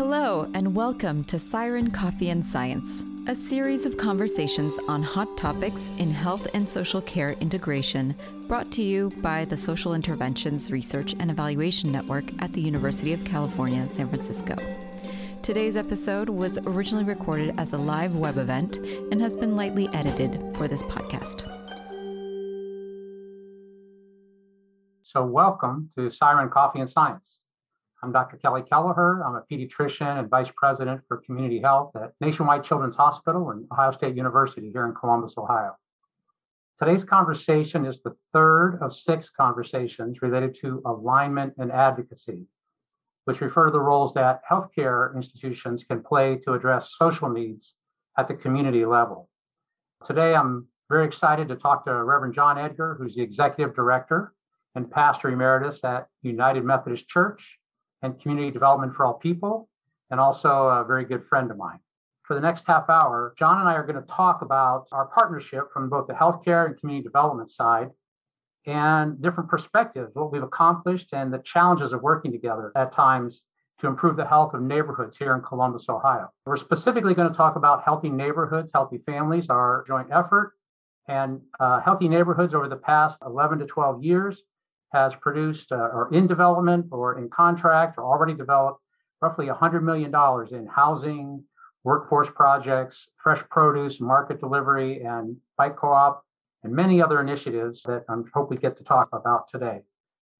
Hello, and welcome to Siren Coffee and Science, a series of conversations on hot topics in health and social care integration, brought to you by the Social Interventions Research and Evaluation Network at the University of California, San Francisco. Today's episode was originally recorded as a live web event and has been lightly edited for this podcast. So, welcome to Siren Coffee and Science. I'm Dr. Kelly Kelleher. I'm a pediatrician and vice president for community health at Nationwide Children's Hospital and Ohio State University here in Columbus, Ohio. Today's conversation is the third of six conversations related to alignment and advocacy, which refer to the roles that healthcare institutions can play to address social needs at the community level. Today, I'm very excited to talk to Reverend John Edgar, who's the executive director and pastor emeritus at United Methodist Church and community development for all people, and also a very good friend of mine. For the next half hour, John and I are going to talk about our partnership from both the healthcare and community development side and different perspectives, what we've accomplished, and the challenges of working together at times to improve the health of neighborhoods here in Columbus, Ohio. We're specifically going to talk about healthy neighborhoods, healthy families, our joint effort, and uh, healthy neighborhoods over the past 11 to 12 years has produced uh, or in development or in contract or already developed roughly $100 million in housing, workforce projects, fresh produce, market delivery, and bike co-op, and many other initiatives that I hope we get to talk about today.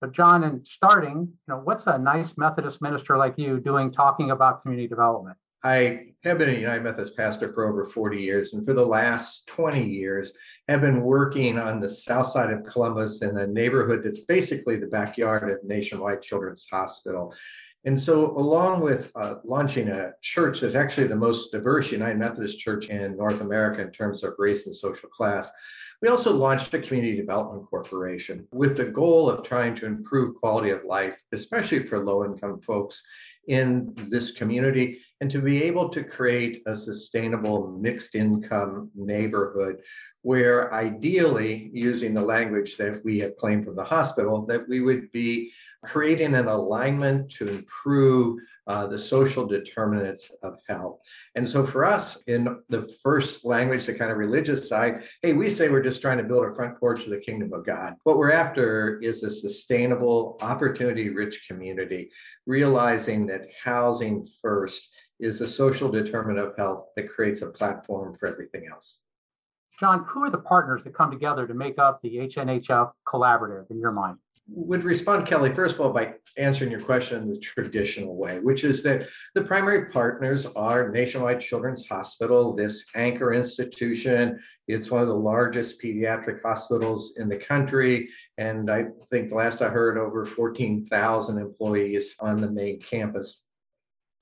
But John, in starting, you know, what's a nice Methodist minister like you doing talking about community development? I have been a United Methodist pastor for over 40 years, and for the last 20 years, have been working on the south side of Columbus in a neighborhood that's basically the backyard of Nationwide Children's Hospital. And so, along with uh, launching a church that's actually the most diverse United Methodist church in North America in terms of race and social class, we also launched a community development corporation with the goal of trying to improve quality of life, especially for low income folks in this community and to be able to create a sustainable mixed income neighborhood where ideally using the language that we have claimed from the hospital that we would be creating an alignment to improve uh, the social determinants of health. And so for us, in the first language, the kind of religious side, hey, we say we're just trying to build a front porch to the kingdom of God. What we're after is a sustainable, opportunity rich community, realizing that housing first is the social determinant of health that creates a platform for everything else. John, who are the partners that come together to make up the HNHF collaborative in your mind? Would respond, Kelly, first of all, by answering your question in the traditional way, which is that the primary partners are Nationwide Children's Hospital, this anchor institution. It's one of the largest pediatric hospitals in the country. And I think the last I heard, over 14,000 employees on the main campus.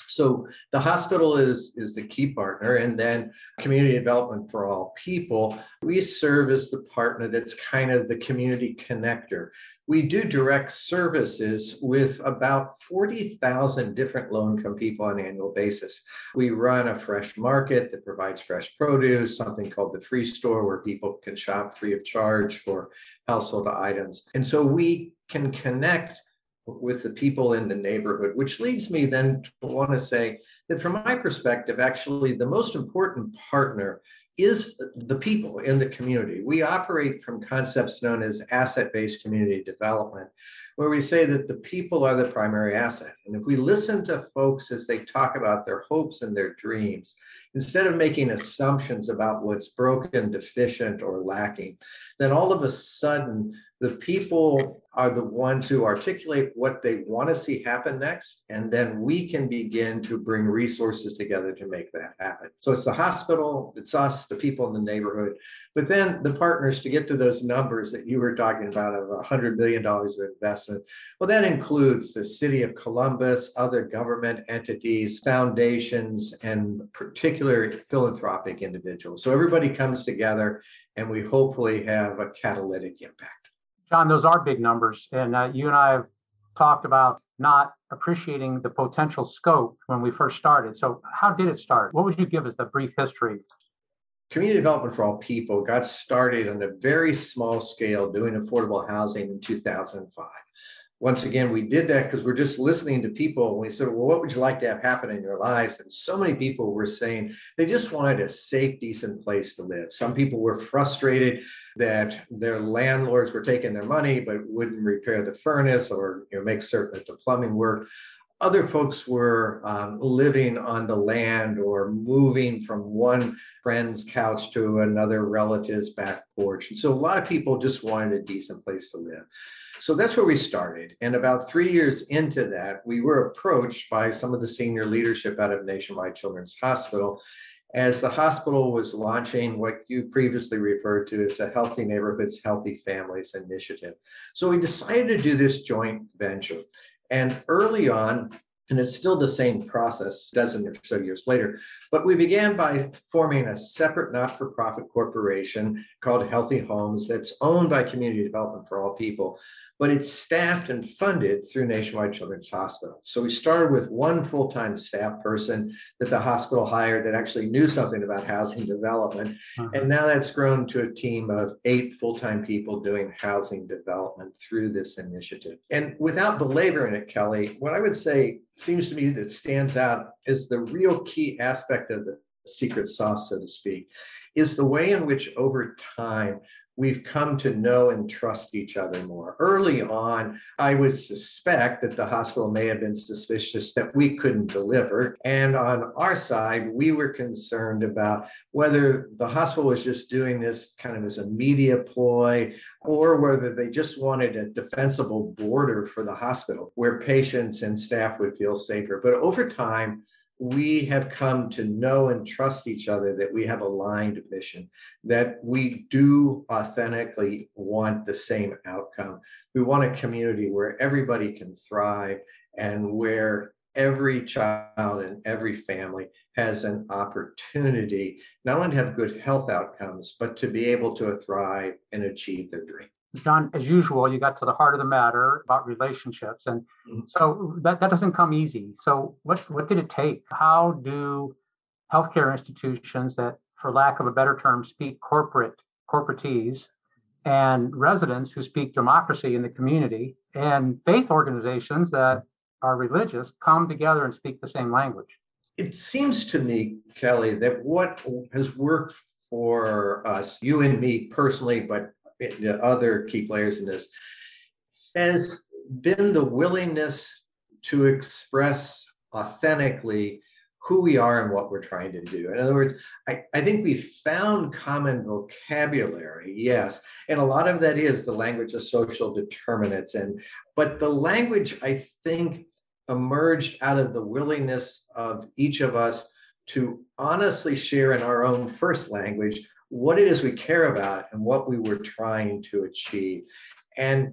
So the hospital is, is the key partner, and then community development for all people. We serve as the partner that's kind of the community connector. We do direct services with about 40,000 different low income people on an annual basis. We run a fresh market that provides fresh produce, something called the free store, where people can shop free of charge for household items. And so we can connect with the people in the neighborhood, which leads me then to want to say that from my perspective, actually, the most important partner is the people in the community. We operate from concepts known as asset based community development, where we say that the people are the primary asset. And if we listen to folks as they talk about their hopes and their dreams, instead of making assumptions about what's broken, deficient, or lacking, then all of a sudden the people are the ones who articulate what they want to see happen next and then we can begin to bring resources together to make that happen. So it's the hospital it's us the people in the neighborhood but then the partners to get to those numbers that you were talking about of $100 million of investment. Well that includes the city of columbus other government entities foundations and particular philanthropic individuals so everybody comes together and we hopefully have a catalytic impact John, those are big numbers. And uh, you and I have talked about not appreciating the potential scope when we first started. So, how did it start? What would you give us the brief history? Community Development for All People got started on a very small scale doing affordable housing in 2005. Once again, we did that because we're just listening to people. We said, well, what would you like to have happen in your lives? And so many people were saying they just wanted a safe, decent place to live. Some people were frustrated that their landlords were taking their money but wouldn't repair the furnace or you know, make certain that the plumbing worked. Other folks were um, living on the land or moving from one friend's couch to another relative's back porch. And so a lot of people just wanted a decent place to live. So that's where we started. And about three years into that, we were approached by some of the senior leadership out of Nationwide Children's Hospital as the hospital was launching what you previously referred to as the Healthy Neighborhoods, Healthy Families Initiative. So we decided to do this joint venture. And early on, and it's still the same process, dozen or so years later. But we began by forming a separate not-for-profit corporation called Healthy Homes that's owned by Community Development for All People but it's staffed and funded through Nationwide Children's Hospital. So we started with one full-time staff person that the hospital hired that actually knew something about housing development. Uh-huh. And now that's grown to a team of eight full-time people doing housing development through this initiative. And without belaboring it, Kelly, what I would say seems to me that stands out is the real key aspect of the secret sauce, so to speak, is the way in which over time we've come to know and trust each other more. Early on, I would suspect that the hospital may have been suspicious that we couldn't deliver. And on our side, we were concerned about whether the hospital was just doing this kind of as a media ploy or whether they just wanted a defensible border for the hospital where patients and staff would feel safer. But over time, we have come to know and trust each other that we have aligned mission, that we do authentically want the same outcome. We want a community where everybody can thrive and where every child and every family has an opportunity not only to have good health outcomes, but to be able to thrive and achieve their dream. John, as usual, you got to the heart of the matter about relationships. And mm-hmm. so that, that doesn't come easy. So what, what did it take? How do healthcare institutions that, for lack of a better term, speak corporate corporatees and residents who speak democracy in the community and faith organizations that are religious come together and speak the same language? It seems to me, Kelly, that what has worked for us, you and me personally, but the other key players in this, has been the willingness to express authentically who we are and what we're trying to do. In other words, I, I think we found common vocabulary, yes, and a lot of that is the language of social determinants. And but the language I think emerged out of the willingness of each of us to honestly share in our own first language what it is we care about and what we were trying to achieve. And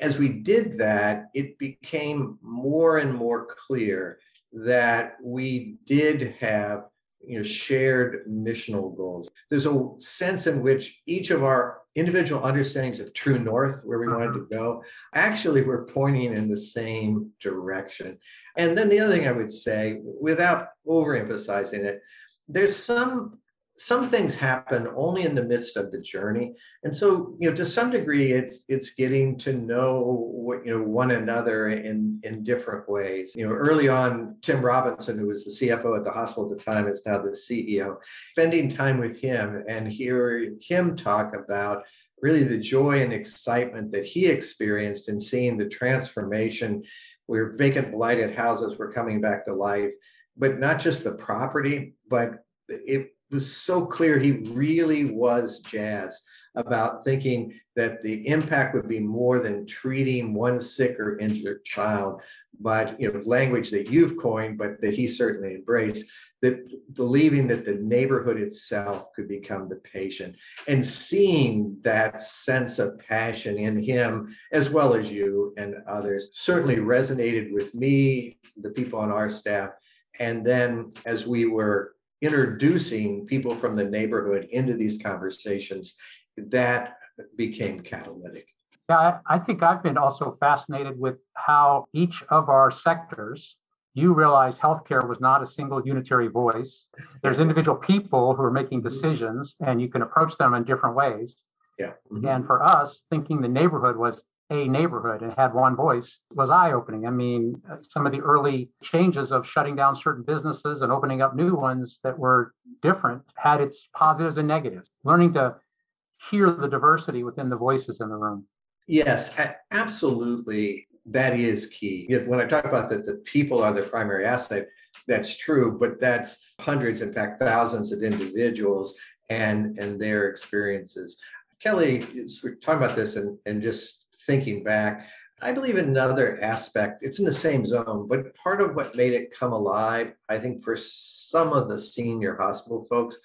as we did that, it became more and more clear that we did have you know, shared missional goals. There's a sense in which each of our individual understandings of true north, where we wanted to mm-hmm. go, actually we're pointing in the same direction. And then the other thing I would say, without overemphasizing it, there's some some things happen only in the midst of the journey. And so you know to some degree it's it's getting to know what you know one another in in different ways. You know early on tim robinson who was the cfo at the hospital at the time is now the ceo spending time with him and hearing him talk about really the joy and excitement that he experienced in seeing the transformation where vacant blighted houses were coming back to life. But not just the property but it was so clear he really was jazz about thinking that the impact would be more than treating one sick or injured child, but you know, language that you've coined, but that he certainly embraced, that believing that the neighborhood itself could become the patient and seeing that sense of passion in him, as well as you and others, certainly resonated with me, the people on our staff. And then as we were introducing people from the neighborhood into these conversations, that became catalytic. Yeah, I, think I've been also fascinated with how each of our sectors, you realize healthcare was not a single unitary voice. There's individual people who are making decisions, and you can approach them in different ways. Yeah. Mm-hmm. And for us, thinking the neighborhood was a neighborhood and had one voice was eye opening. I mean, uh, some of the early changes of shutting down certain businesses and opening up new ones that were different had its positives and negatives. Learning to hear the diversity within the voices in the room. Yes, absolutely. That is key. When I talk about that, the people are the primary asset, that's true, but that's hundreds, in fact, thousands of individuals and and their experiences. Kelly, we're talking about this and, and just thinking back, I believe another aspect, it's in the same zone, but part of what made it come alive, I think for some of the senior hospital folks,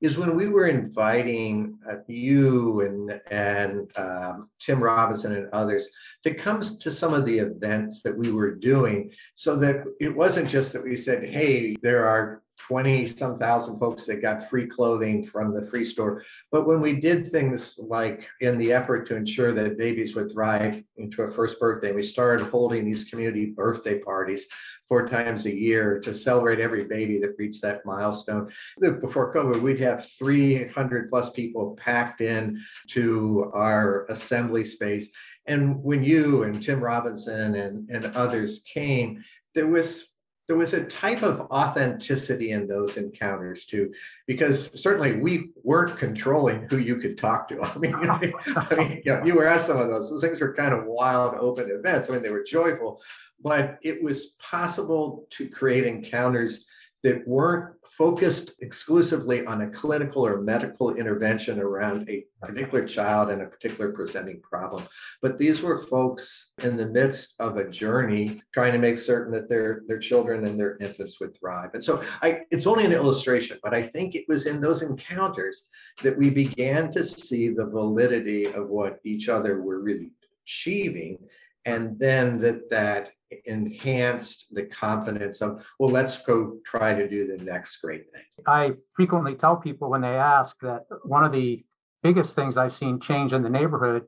is when we were inviting uh, you and and um, Tim Robinson and others to come to some of the events that we were doing, so that it wasn't just that we said, "Hey, there are 20 some thousand folks that got free clothing from the free store. But when we did things like in the effort to ensure that babies would thrive into a first birthday, we started holding these community birthday parties four times a year to celebrate every baby that reached that milestone. Before COVID, we'd have 300 plus people packed in to our assembly space. And when you and Tim Robinson and, and others came, there was there was a type of authenticity in those encounters too, because certainly we weren't controlling who you could talk to. I mean, I mean you, know, you were at some of those. Those things were kind of wild, open events. I mean, they were joyful, but it was possible to create encounters that weren't focused exclusively on a clinical or medical intervention around a particular child and a particular presenting problem. But these were folks in the midst of a journey trying to make certain that their, their children and their infants would thrive. And so I, it's only an illustration, but I think it was in those encounters that we began to see the validity of what each other were really achieving. And then that that enhanced the confidence of, well, let's go try to do the next great thing. I frequently tell people when they ask that one of the biggest things I've seen change in the neighborhood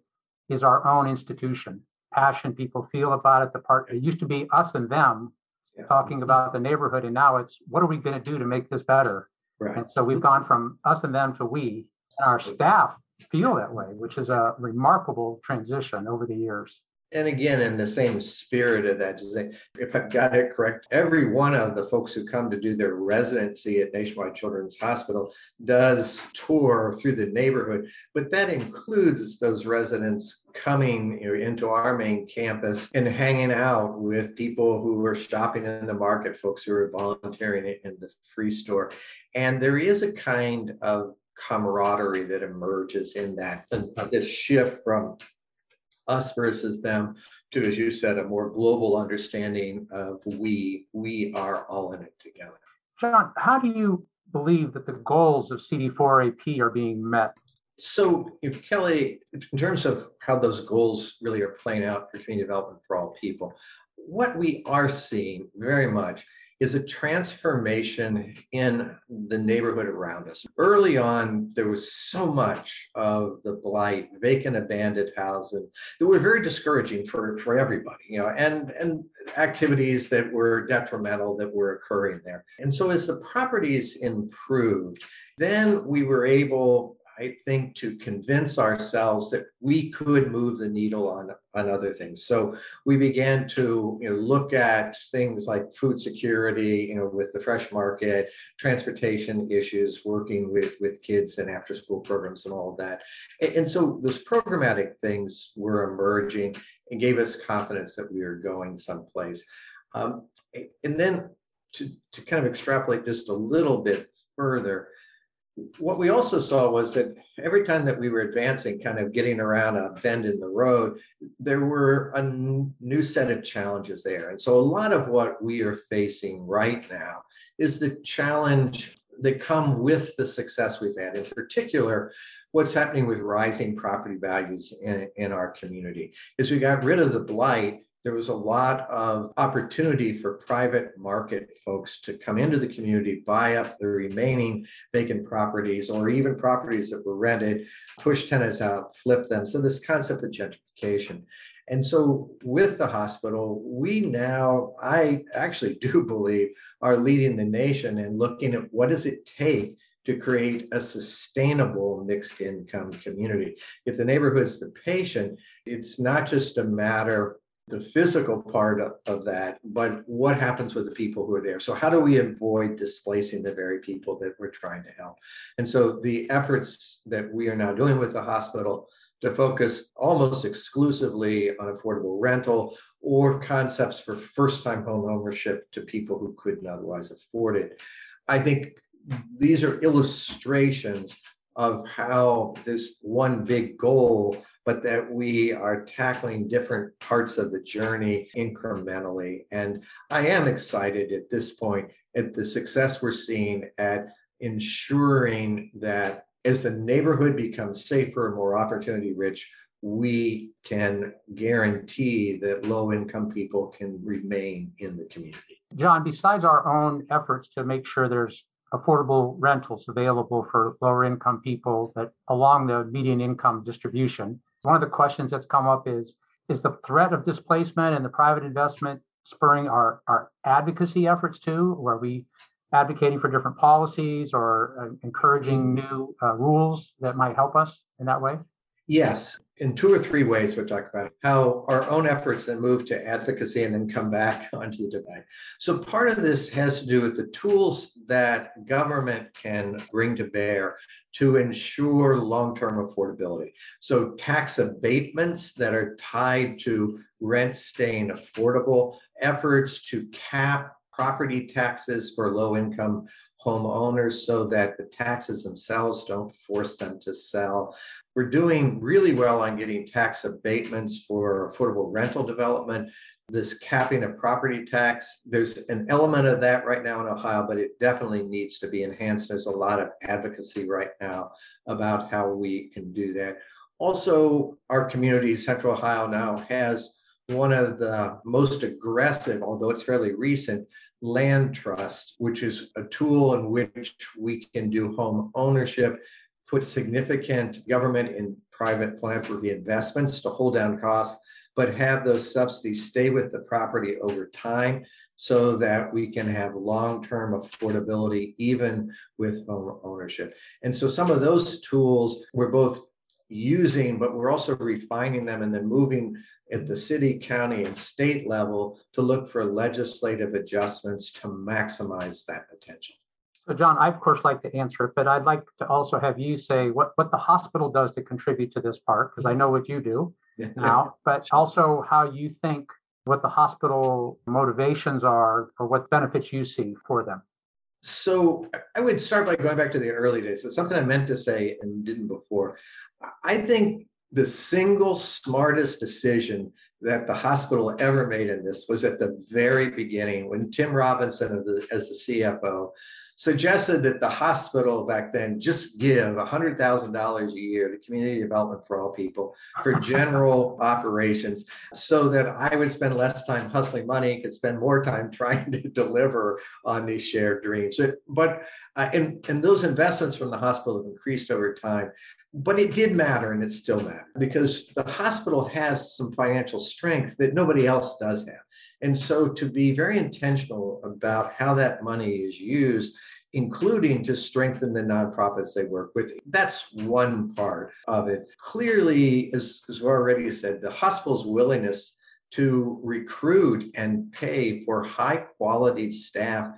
is our own institution. Passion people feel about it. The part it used to be us and them yeah. talking about the neighborhood, and now it's what are we going to do to make this better? Right. And so we've gone from us and them to we. And our staff feel that way, which is a remarkable transition over the years and again, in the same spirit of that, if I've got it correct, every one of the folks who come to do their residency at Nationwide Children's Hospital does tour through the neighborhood, but that includes those residents coming you know, into our main campus and hanging out with people who are shopping in the market, folks who are volunteering in the free store. And there is a kind of camaraderie that emerges in that, and this shift from us versus them to, as you said, a more global understanding of we, we are all in it together. John, how do you believe that the goals of CD4AP are being met? So, if Kelly, in terms of how those goals really are playing out for community development for all people, what we are seeing very much is a transformation in the neighborhood around us. Early on, there was so much of the blight, vacant, abandoned housing that were very discouraging for, for everybody, you know, and, and activities that were detrimental that were occurring there. And so as the properties improved, then we were able I think, to convince ourselves that we could move the needle on, on other things. So we began to you know, look at things like food security, you know, with the fresh market, transportation issues, working with, with kids and after school programs and all of that. And, and so those programmatic things were emerging and gave us confidence that we were going someplace. Um, and then to, to kind of extrapolate just a little bit further, what we also saw was that every time that we were advancing, kind of getting around a bend in the road, there were a new set of challenges there. And so a lot of what we are facing right now is the challenge that come with the success we've had, in particular, what's happening with rising property values in, in our community. Is we got rid of the blight, there was a lot of opportunity for private market folks to come into the community, buy up the remaining vacant properties or even properties that were rented, push tenants out, flip them. So this concept of gentrification. And so with the hospital, we now, I actually do believe, are leading the nation and looking at what does it take to create a sustainable mixed income community. If the neighborhood's the patient, it's not just a matter the physical part of, of, that, but what happens with the people who are there? So, how do we avoid displacing the very people that we're trying to help? And so, the efforts that we are now doing with the hospital to focus almost exclusively on affordable rental or concepts for first time home ownership to people who couldn't otherwise afford it. I think these are illustrations of how this one big goal but that we are tackling different parts of the journey incrementally. And I am excited at this point at the success we're seeing at ensuring that as the neighborhood becomes safer and more opportunity rich, we can guarantee that low income people can remain in the community. John, besides our own efforts to make sure there's affordable rentals available for lower income people that along the median income distribution, one of the questions that's come up is is the threat of displacement and the private investment spurring our, our advocacy efforts too? Or are we advocating for different policies or uh, encouraging new uh, rules that might help us in that way? Yes, in two or three ways we'll talk about how our own efforts then move to advocacy and then come back onto the debate. So part of this has to do with the tools that government can bring to bear to ensure long-term affordability. So tax abatements that are tied to rent staying affordable, efforts to cap property taxes for low-income homeowners so that the taxes themselves don't force them to sell we're doing really well on getting tax abatements for affordable rental development. This capping of property tax, there's an element of that right now in Ohio, but it definitely needs to be enhanced. There's a lot of advocacy right now about how we can do that. Also, our community, Central Ohio, now has one of the most aggressive, although it's fairly recent, land trust, which is a tool in which we can do home ownership put significant government and private philanthropy investments to hold down costs, but have those subsidies stay with the property over time so that we can have long-term affordability even with home ownership. And so some of those tools we're both using, but we're also refining them and then moving at the city, county, and state level to look for legislative adjustments to maximize that potential. So, John, I of course like to answer it, but I'd like to also have you say what, what the hospital does to contribute to this part, because I know what you do now, but also how you think what the hospital motivations are or what benefits you see for them. So I would start by going back to the early days. It's something I meant to say and didn't before. I think the single smartest decision that the hospital ever made in this was at the very beginning when Tim Robinson, as the CFO, suggested that the hospital back then just give $100,000 a year to community development for all people for general operations so that I would spend less time hustling money, could spend more time trying to deliver on these shared dreams. But uh, and, and those investments from the hospital have increased over time. But it did matter and it still matters because the hospital has some financial strength that nobody else does have. And so to be very intentional about how that money is used, including to strengthen the nonprofits they work with, that's one part of it. Clearly, as, as we already said, the hospital's willingness to recruit and pay for high quality staff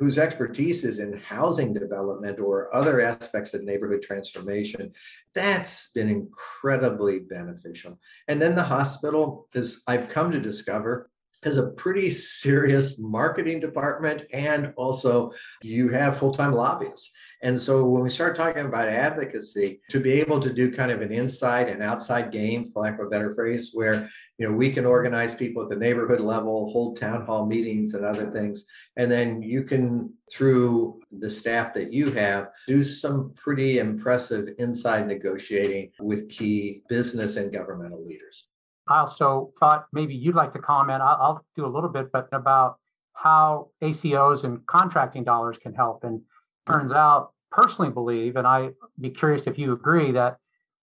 whose expertise is in housing development or other aspects of neighborhood transformation, that's been incredibly beneficial. And then the hospital, as I've come to discover, has a pretty serious marketing department and also you have full-time lobbyists. And so when we start talking about advocacy to be able to do kind of an inside and outside game for lack of a better phrase where you know we can organize people at the neighborhood level hold town hall meetings and other things. And then you can through the staff that you have do some pretty impressive inside negotiating with key business and governmental leaders I also thought maybe you'd like to comment. I'll, I'll, do a little bit, but about how ACOs and contracting dollars can help. And turns out, personally believe, and I'd be curious if you agree, that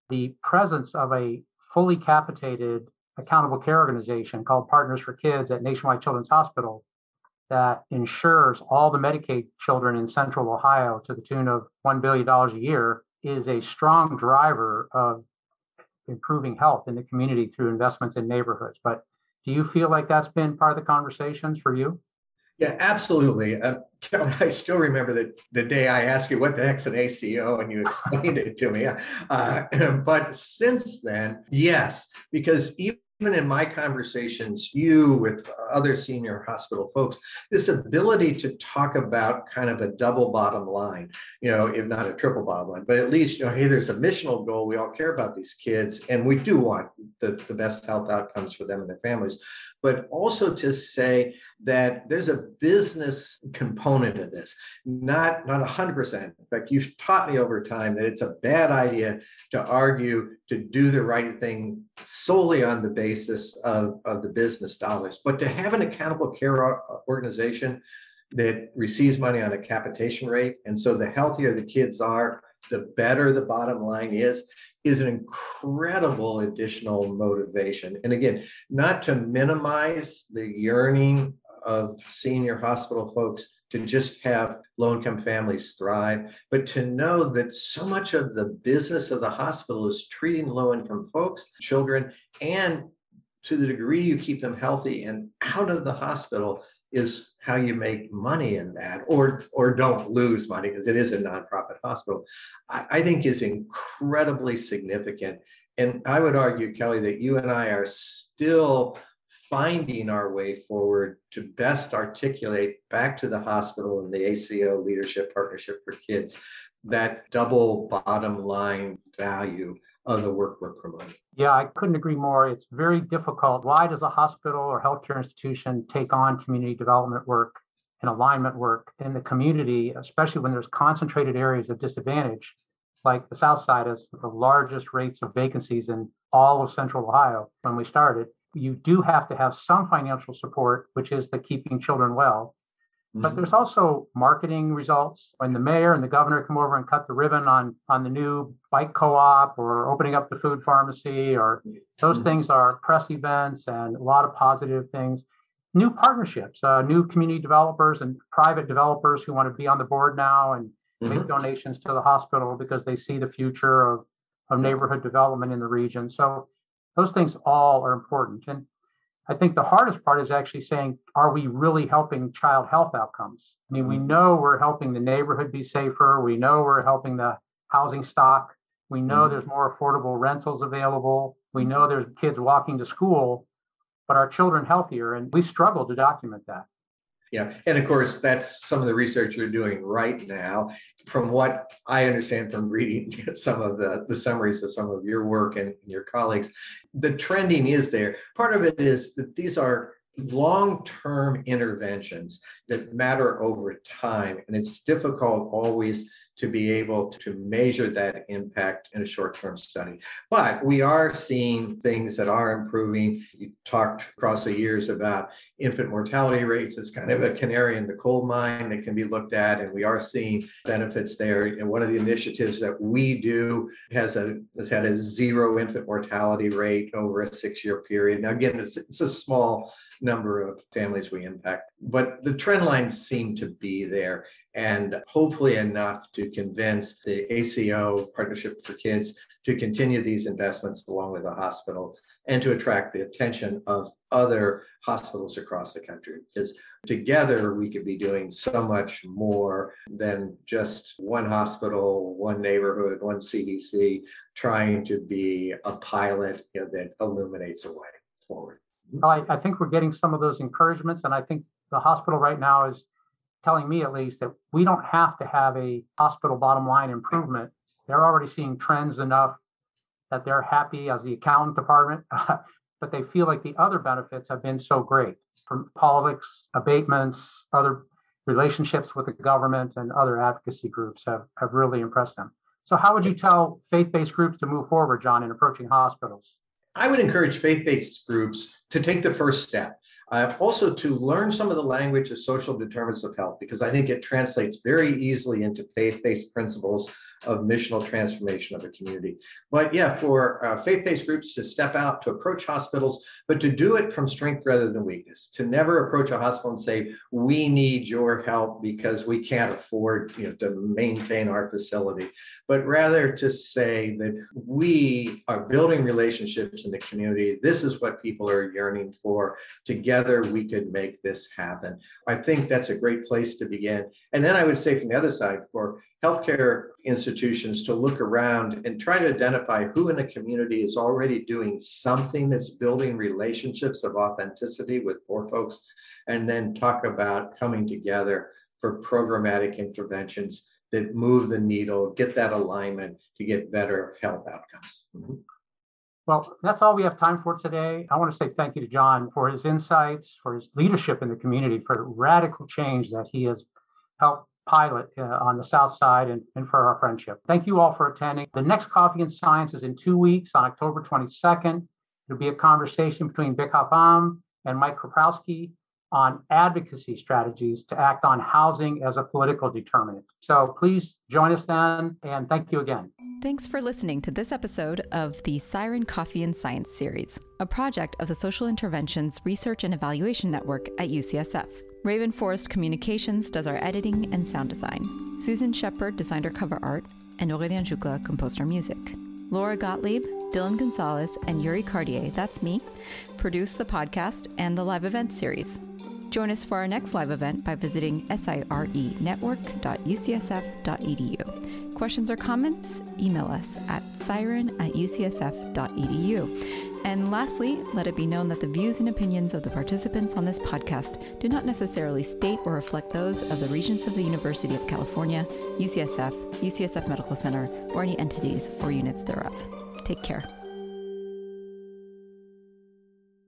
the presence of a fully capitated accountable care organization called Partners for Kids at Nationwide Children's Hospital that insures all the Medicaid children in central Ohio to the tune of $1 billion a year is a strong driver of improving health in the community through investments in neighborhoods. But do you feel like that's been part of the conversations for you? Yeah, absolutely. Uh, I still remember the, the day I asked you what the heck's an ACO and you explained it to me. Uh, but since then, yes, because even even in my conversations, you with other senior hospital folks, this ability to talk about kind of a double bottom line, you know, if not a triple bottom line, but at least, you know, hey, there's a missional goal. We all care about these kids and we do want the, the best health outcomes for them and their families but also to say that there's a business component of this, not not 100%. In fact, you've taught me over time that it's a bad idea to argue to do the right thing solely on the basis of, of the business dollars, but to have an accountable care organization that receives money on a capitation rate. And so the healthier the kids are, the better the bottom line is is an incredible additional motivation. And again, not to minimize the yearning of senior hospital folks to just have low income families thrive, but to know that so much of the business of the hospital is treating low income folks, children, and to the degree you keep them healthy and out of the hospital is how you make money in that or or don't lose money because it is a nonprofit hospital I, I, think is incredibly significant. And i would argue kelly that you and i are still finding our way forward to best articulate back to the hospital and the aco leadership partnership for kids that double bottom line value of the work we're promoting. Yeah, I couldn't agree more. It's very difficult. Why does a hospital or healthcare institution take on community development work and alignment work in the community, especially when there's concentrated areas of disadvantage, like the South Side is the largest rates of vacancies in all of Central Ohio when we started? You do have to have some financial support, which is the keeping children well. But mm-hmm. there's also marketing results. When the mayor and the governor come over and cut the ribbon on on the new bike co-op or opening up the food pharmacy, or those mm-hmm. things are press events and a lot of positive things. New partnerships, uh, new community developers and private developers who want to be on the board now and mm-hmm. make donations to the hospital because they see the future of of neighborhood development in the region. So those things all are important. And I think the hardest part is actually saying, are we really helping child health outcomes? I mean, we mm-hmm. know we're helping the neighborhood be safer. We know we're helping the housing stock. We know mm-hmm. there's more affordable rentals available. We know there's kids walking to school, but are children healthier? And we struggle to document that. Yeah, and of course, that's some of the research you're doing right now. From what I understand from reading some of the, the summaries of some of your work and your colleagues, the trending is there. Part of it is that these are long-term interventions that matter over time, and it's difficult always to be able to measure that impact in a short-term study. But we are seeing things that are improving. You talked across the years about infant mortality rates It's kind of a canary in the coal mine that can be looked at, and we are seeing benefits there. And one of the initiatives that we do has a has had a zero infant mortality rate over a six-year period. Now, again, it's, it's a small number of families we impact. But the trend lines seem to be there and hopefully enough to convince the ACO Partnership for Kids to continue these investments along with the hospital and to attract the attention of other hospitals across the country. Because together we could be doing so much more than just one hospital one neighborhood one cdc trying to be a pilot you know, that illuminates a way forward. I, I think we're getting some of those encouragements, and I think the hospital right now is telling me at least that we don't have to have a hospital bottom line improvement. They're already seeing trends enough that they're happy as the accounting department, but they feel like the other benefits have been so great from politics, abatements, other relationships with the government and other advocacy groups have, have really impressed them. So how would you tell faith-based groups to move forward, John, in approaching hospitals? I would encourage faith-based groups to take the first step. Uh, also to learn some of the language of social determinants of health, because I think it translates very easily into faith-based principles of missional transformation of a community. But yeah, for uh, faith-based groups to step out, to approach hospitals, but to do it from strength rather than weakness, to never approach a hospital and say, we need your help because we can't afford you know, to maintain our facility, but rather to say that we are building relationships in the community. This is what people are yearning for. Together, we could make this happen. I think that's a great place to begin. And then I would say from the other side, for healthcare institutions to look around and try to identify who in a community is already doing something that's building relationships of authenticity with poor folks, and then talk about coming together for programmatic interventions that move the needle, get that alignment to get better health outcomes. Mm-hmm. Well, that's all we have time for today. I want to say thank you to John for his insights, for his leadership in the community, for radical change that he has helped pilot uh, on the South Side and, and for our friendship. Thank you all for attending. The next Coffee and Science is in two weeks on October 22nd. It'll be a conversation between Bik Am and Mike Koprowski on advocacy strategies to act on housing as a political determinant. So please join us then, and thank you again. Thanks for listening to this episode of the Siren Coffee and Science series, a project of the Social Interventions Research and Evaluation Network at UCSF. Raven Forest Communications does our editing and sound design. Susan Shepard designed our cover art, and Aurélien Jucla composed our music. Laura Gottlieb, Dylan Gonzalez, and Yuri Cartier, that's me, produced the podcast and the live event series. Join us for our next live event by visiting sirenetwork.ucsf.edu. Questions or comments? Email us at siren at ucsf.edu. And lastly, let it be known that the views and opinions of the participants on this podcast do not necessarily state or reflect those of the Regents of the University of California, UCSF, UCSF Medical Center, or any entities or units thereof. Take care.